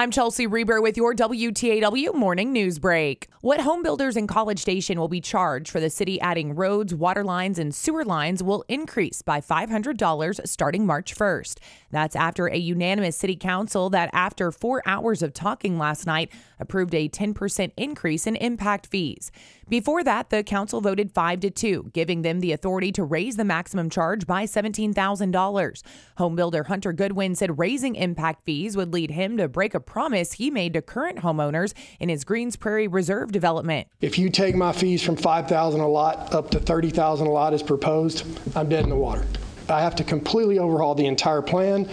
I'm Chelsea Reber with your WTAW morning news break. What home builders in College Station will be charged for the city adding roads, water lines, and sewer lines will increase by $500 starting March 1st. That's after a unanimous city council that, after four hours of talking last night, approved a 10% increase in impact fees. Before that, the council voted 5 to 2, giving them the authority to raise the maximum charge by $17,000. Homebuilder Hunter Goodwin said raising impact fees would lead him to break a promise he made to current homeowners in his Greens Prairie Reserve development. If you take my fees from 5,000 a lot up to 30,000 a lot as proposed, I'm dead in the water. I have to completely overhaul the entire plan.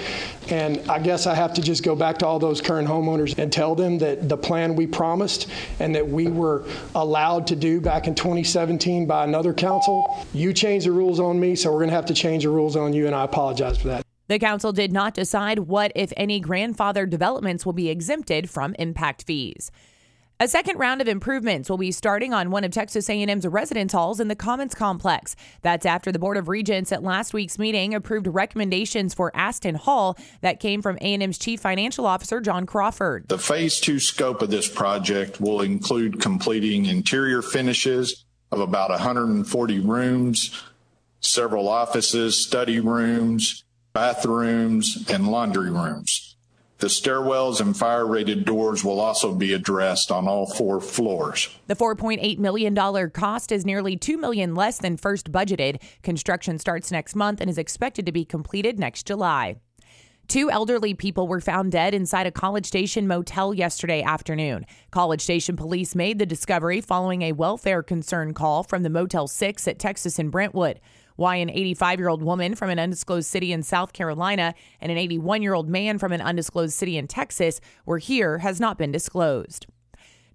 And I guess I have to just go back to all those current homeowners and tell them that the plan we promised and that we were allowed to do back in 2017 by another council, you changed the rules on me, so we're going to have to change the rules on you, and I apologize for that. The council did not decide what, if any, grandfather developments will be exempted from impact fees. A second round of improvements will be starting on one of Texas A&M's residence halls in the Commons Complex. That's after the Board of Regents at last week's meeting approved recommendations for Aston Hall that came from A&M's Chief Financial Officer John Crawford. The phase 2 scope of this project will include completing interior finishes of about 140 rooms, several offices, study rooms, bathrooms, and laundry rooms. The stairwells and fire rated doors will also be addressed on all four floors. The $4.8 million cost is nearly 2 million less than first budgeted. Construction starts next month and is expected to be completed next July. Two elderly people were found dead inside a College Station motel yesterday afternoon. College Station police made the discovery following a welfare concern call from the Motel 6 at Texas and Brentwood. Why an 85 year old woman from an undisclosed city in South Carolina and an 81 year old man from an undisclosed city in Texas were here has not been disclosed.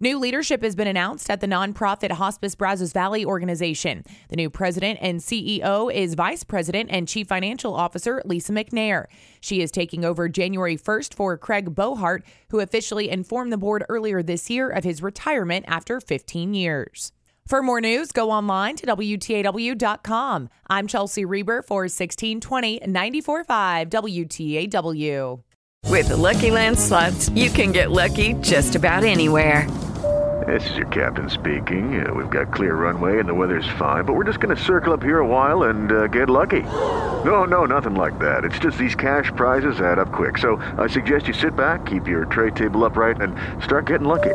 New leadership has been announced at the nonprofit Hospice Brazos Valley organization. The new president and CEO is Vice President and Chief Financial Officer Lisa McNair. She is taking over January 1st for Craig Bohart, who officially informed the board earlier this year of his retirement after 15 years. For more news, go online to WTAW.com. I'm Chelsea Reber for 1620 945 WTAW. With the Lucky Land slots, you can get lucky just about anywhere. This is your captain speaking. Uh, we've got clear runway and the weather's fine, but we're just going to circle up here a while and uh, get lucky. No, no, nothing like that. It's just these cash prizes add up quick. So I suggest you sit back, keep your tray table upright, and start getting lucky.